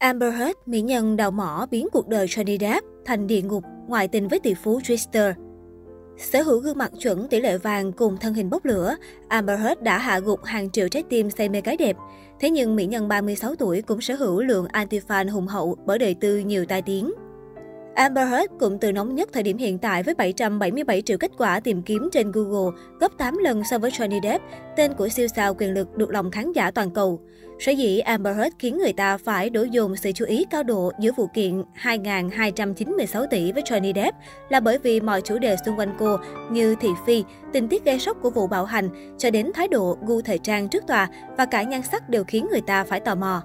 Amber Heard, mỹ nhân đào mỏ biến cuộc đời Johnny Depp thành địa ngục, ngoại tình với tỷ phú Twister. Sở hữu gương mặt chuẩn tỷ lệ vàng cùng thân hình bốc lửa, Amber Heard đã hạ gục hàng triệu trái tim say mê cái đẹp. Thế nhưng mỹ nhân 36 tuổi cũng sở hữu lượng anti-fan hùng hậu bởi đời tư nhiều tai tiếng. Amber Heard cũng từ nóng nhất thời điểm hiện tại với 777 triệu kết quả tìm kiếm trên Google, gấp 8 lần so với Johnny Depp, tên của siêu sao quyền lực được lòng khán giả toàn cầu. Sở dĩ Amber Heard khiến người ta phải đổ dồn sự chú ý cao độ giữa vụ kiện 2.296 tỷ với Johnny Depp là bởi vì mọi chủ đề xung quanh cô như thị phi, tình tiết gây sốc của vụ bạo hành, cho đến thái độ gu thời trang trước tòa và cả nhan sắc đều khiến người ta phải tò mò.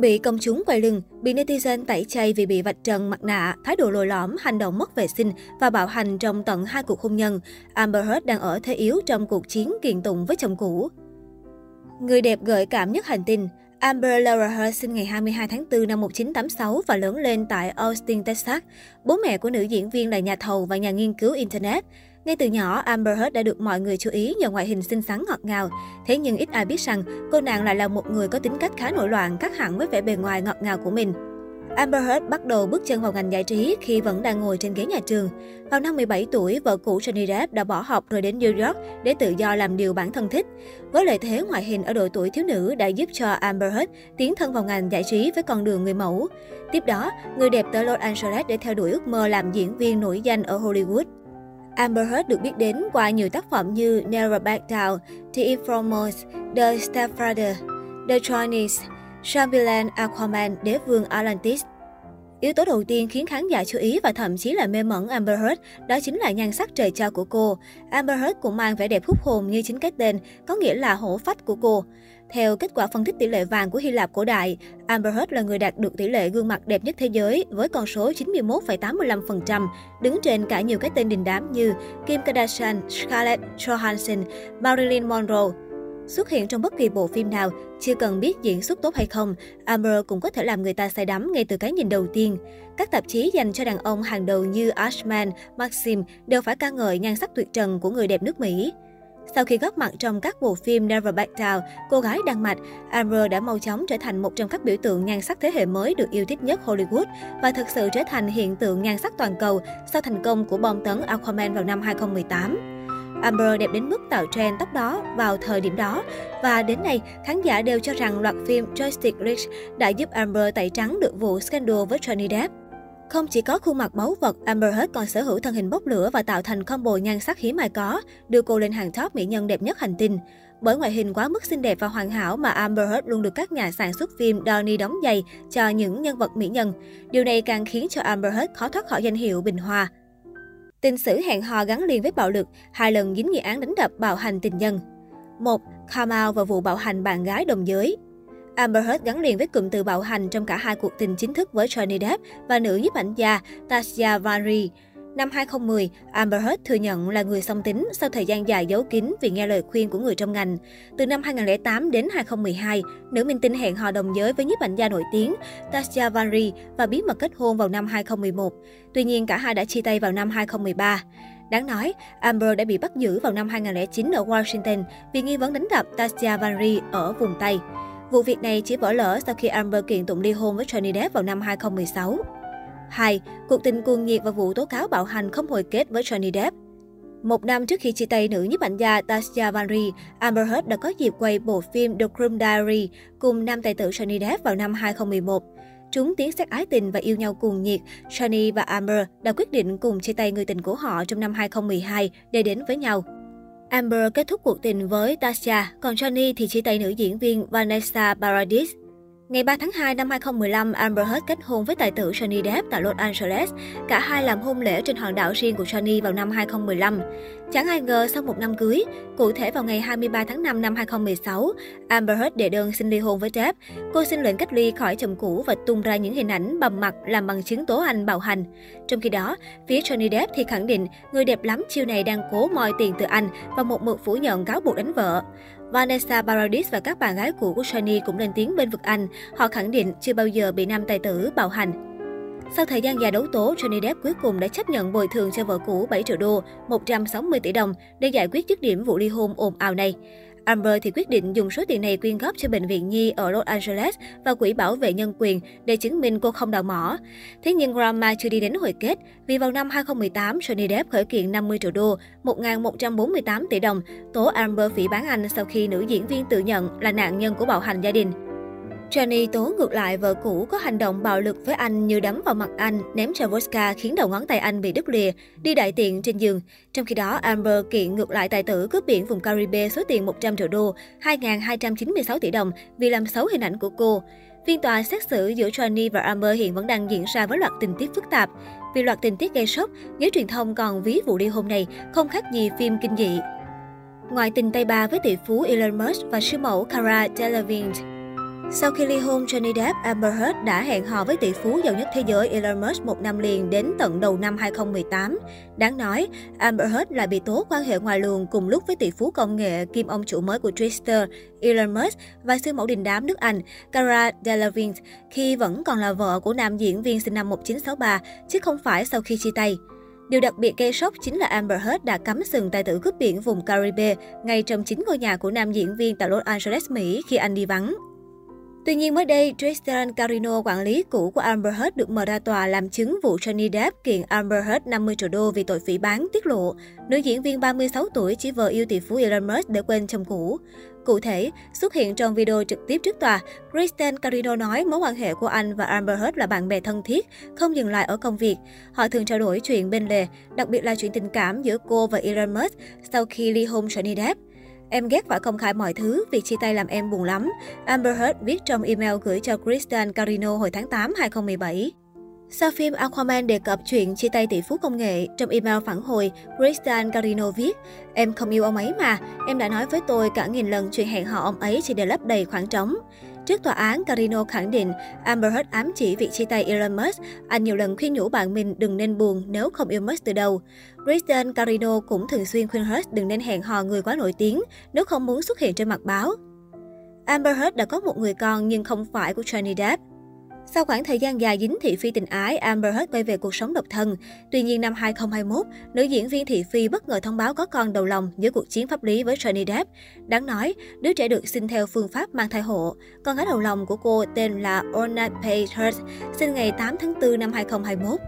Bị công chúng quay lưng, bị netizen tẩy chay vì bị vạch trần mặt nạ, thái độ lồi lõm, hành động mất vệ sinh và bạo hành trong tận hai cuộc hôn nhân, Amber Heard đang ở thế yếu trong cuộc chiến kiện tụng với chồng cũ. Người đẹp gợi cảm nhất hành tinh, Amber Laura Heard sinh ngày 22 tháng 4 năm 1986 và lớn lên tại Austin, Texas. Bố mẹ của nữ diễn viên là nhà thầu và nhà nghiên cứu Internet. Ngay từ nhỏ, Amber Heard đã được mọi người chú ý nhờ ngoại hình xinh xắn ngọt ngào. Thế nhưng ít ai biết rằng cô nàng lại là một người có tính cách khá nổi loạn, khác hẳn với vẻ bề ngoài ngọt ngào của mình. Amber Heard bắt đầu bước chân vào ngành giải trí khi vẫn đang ngồi trên ghế nhà trường. Vào năm 17 tuổi, vợ cũ Johnny Depp đã bỏ học rồi đến New York để tự do làm điều bản thân thích. Với lợi thế ngoại hình ở độ tuổi thiếu nữ đã giúp cho Amber Heard tiến thân vào ngành giải trí với con đường người mẫu. Tiếp đó, người đẹp tới Los Angeles để theo đuổi ước mơ làm diễn viên nổi danh ở Hollywood. Amber Heard được biết đến qua nhiều tác phẩm như Never Back Down, The Informers, The Stepfather, The Chinese, Zombieland Aquaman, Đế vương Atlantis. Yếu tố đầu tiên khiến khán giả chú ý và thậm chí là mê mẩn Amber Heard đó chính là nhan sắc trời cho của cô. Amber Heard cũng mang vẻ đẹp hút hồn như chính cái tên, có nghĩa là hổ phách của cô. Theo kết quả phân tích tỷ lệ vàng của Hy Lạp cổ đại, Amber Heard là người đạt được tỷ lệ gương mặt đẹp nhất thế giới với con số 91,85%, đứng trên cả nhiều cái tên đình đám như Kim Kardashian, Scarlett Johansson, Marilyn Monroe. Xuất hiện trong bất kỳ bộ phim nào, chưa cần biết diễn xuất tốt hay không, Amber cũng có thể làm người ta say đắm ngay từ cái nhìn đầu tiên. Các tạp chí dành cho đàn ông hàng đầu như Ashman, Maxim đều phải ca ngợi nhan sắc tuyệt trần của người đẹp nước Mỹ. Sau khi góp mặt trong các bộ phim Never Back Down, cô gái Đan Mạch, Amber đã mau chóng trở thành một trong các biểu tượng nhan sắc thế hệ mới được yêu thích nhất Hollywood và thực sự trở thành hiện tượng nhan sắc toàn cầu sau thành công của bom tấn Aquaman vào năm 2018. Amber đẹp đến mức tạo trend tóc đó vào thời điểm đó. Và đến nay, khán giả đều cho rằng loạt phim Joystick Rich đã giúp Amber tẩy trắng được vụ scandal với Johnny Depp. Không chỉ có khuôn mặt báu vật, Amber Heard còn sở hữu thân hình bốc lửa và tạo thành combo nhan sắc hiếm ai có, đưa cô lên hàng top mỹ nhân đẹp nhất hành tinh. Bởi ngoại hình quá mức xinh đẹp và hoàn hảo mà Amber Heard luôn được các nhà sản xuất phim Donnie đóng giày cho những nhân vật mỹ nhân. Điều này càng khiến cho Amber Heard khó thoát khỏi danh hiệu bình hoa. Tình sử hẹn hò gắn liền với bạo lực, hai lần dính nghi án đánh đập bạo hành tình nhân. 1. Kamau và vụ bạo hành bạn gái đồng giới. Amber Heard gắn liền với cụm từ bạo hành trong cả hai cuộc tình chính thức với Johnny Depp và nữ nhiếp ảnh gia Tasya Vanri. Năm 2010, Amber Heard thừa nhận là người song tính sau thời gian dài giấu kín vì nghe lời khuyên của người trong ngành. Từ năm 2008 đến 2012, nữ minh tinh hẹn hò đồng giới với nhiếp ảnh gia nổi tiếng Tasya Vanri và bí mật kết hôn vào năm 2011. Tuy nhiên, cả hai đã chia tay vào năm 2013. Đáng nói, Amber đã bị bắt giữ vào năm 2009 ở Washington vì nghi vấn đánh đập Tasya Vanri ở vùng Tây. Vụ việc này chỉ vỡ lỡ sau khi Amber kiện tụng ly hôn với Johnny Depp vào năm 2016. 2. Cuộc tình cuồng nhiệt và vụ tố cáo bạo hành không hồi kết với Johnny Depp. Một năm trước khi chia tay nữ nhiếp ảnh gia Tasya Vanri, Amber Heard đã có dịp quay bộ phim The Groom Diary cùng nam tài tử Johnny Depp vào năm 2011. Chúng tiến xét ái tình và yêu nhau cuồng nhiệt, Johnny và Amber đã quyết định cùng chia tay người tình của họ trong năm 2012 để đến với nhau. Amber kết thúc cuộc tình với Tasha, còn Johnny thì chia tay nữ diễn viên Vanessa Paradis. Ngày 3 tháng 2 năm 2015, Amber Heard kết hôn với tài tử Johnny Depp tại Los Angeles. Cả hai làm hôn lễ trên hòn đảo riêng của Johnny vào năm 2015. Chẳng ai ngờ sau một năm cưới, cụ thể vào ngày 23 tháng 5 năm 2016, Amber Heard đệ đơn xin ly hôn với Depp. Cô xin lệnh cách ly khỏi chồng cũ và tung ra những hình ảnh bầm mặt làm bằng chứng tố anh bạo hành. Trong khi đó, phía Johnny Depp thì khẳng định người đẹp lắm chiêu này đang cố moi tiền từ anh và một mực phủ nhận cáo buộc đánh vợ. Vanessa Paradis và các bạn gái cũ của Shani cũng lên tiếng bên vực Anh. Họ khẳng định chưa bao giờ bị nam tài tử bạo hành. Sau thời gian dài đấu tố, Johnny Depp cuối cùng đã chấp nhận bồi thường cho vợ cũ 7 triệu đô, 160 tỷ đồng để giải quyết dứt điểm vụ ly hôn ồn ào này. Amber thì quyết định dùng số tiền này quyên góp cho bệnh viện Nhi ở Los Angeles và quỹ bảo vệ nhân quyền để chứng minh cô không đào mỏ. Thế nhưng drama chưa đi đến hồi kết, vì vào năm 2018, Johnny Depp khởi kiện 50 triệu đô, 1.148 tỷ đồng, tố Amber phỉ bán anh sau khi nữ diễn viên tự nhận là nạn nhân của bạo hành gia đình. Johnny tố ngược lại vợ cũ có hành động bạo lực với anh như đấm vào mặt anh, ném chai vodka khiến đầu ngón tay anh bị đứt lìa, đi đại tiện trên giường. Trong khi đó, Amber kiện ngược lại tài tử cướp biển vùng Caribe số tiền 100 triệu đô, 2.296 tỷ đồng vì làm xấu hình ảnh của cô. Phiên tòa xét xử giữa Johnny và Amber hiện vẫn đang diễn ra với loạt tình tiết phức tạp. Vì loạt tình tiết gây sốc, giới truyền thông còn ví vụ ly hôn này không khác gì phim kinh dị. Ngoài tình tay ba với tỷ phú Elon Musk và siêu mẫu Cara Delevingne, sau khi ly hôn, Johnny Depp, Amber Heard đã hẹn hò với tỷ phú giàu nhất thế giới Elon Musk một năm liền đến tận đầu năm 2018. Đáng nói, Amber Heard lại bị tố quan hệ ngoài luồng cùng lúc với tỷ phú công nghệ kim ông chủ mới của Twitter, Elon Musk và siêu mẫu đình đám nước Anh, Cara Delevingne, khi vẫn còn là vợ của nam diễn viên sinh năm 1963, chứ không phải sau khi chia tay. Điều đặc biệt gây sốc chính là Amber Heard đã cắm sừng tài tử cướp biển vùng Caribe ngay trong chính ngôi nhà của nam diễn viên tại Los Angeles, Mỹ khi anh đi vắng. Tuy nhiên mới đây, Tristan Carino, quản lý cũ của Amber Heard được mời ra tòa làm chứng vụ Johnny Depp kiện Amber Heard 50 triệu đô vì tội phỉ bán tiết lộ. Nữ diễn viên 36 tuổi chỉ vợ yêu tỷ phú Elon Musk để quên chồng cũ. Cụ thể, xuất hiện trong video trực tiếp trước tòa, Kristen Carino nói mối quan hệ của anh và Amber Heard là bạn bè thân thiết, không dừng lại ở công việc. Họ thường trao đổi chuyện bên lề, đặc biệt là chuyện tình cảm giữa cô và Elon Musk sau khi ly hôn Johnny Depp. Em ghét phải công khai mọi thứ, việc chia tay làm em buồn lắm. Amber Heard viết trong email gửi cho Kristen Carino hồi tháng 8 2017. Sau phim Aquaman đề cập chuyện chia tay tỷ phú công nghệ, trong email phản hồi, Kristen Carino viết, Em không yêu ông ấy mà, em đã nói với tôi cả nghìn lần chuyện hẹn hò ông ấy chỉ để lấp đầy khoảng trống. Trước tòa án, Carino khẳng định Amber Heard ám chỉ việc chia tay Elon Musk. Anh nhiều lần khuyên nhủ bạn mình đừng nên buồn nếu không yêu Musk từ đầu. Kristen Carino cũng thường xuyên khuyên Heard đừng nên hẹn hò người quá nổi tiếng nếu không muốn xuất hiện trên mặt báo. Amber Heard đã có một người con nhưng không phải của Johnny Depp. Sau khoảng thời gian dài dính thị phi tình ái, Amber Heard quay về cuộc sống độc thân. Tuy nhiên năm 2021, nữ diễn viên thị phi bất ngờ thông báo có con đầu lòng giữa cuộc chiến pháp lý với Johnny Depp. Đáng nói, đứa trẻ được sinh theo phương pháp mang thai hộ. Con gái đầu lòng của cô tên là Orna Page Heard, sinh ngày 8 tháng 4 năm 2021.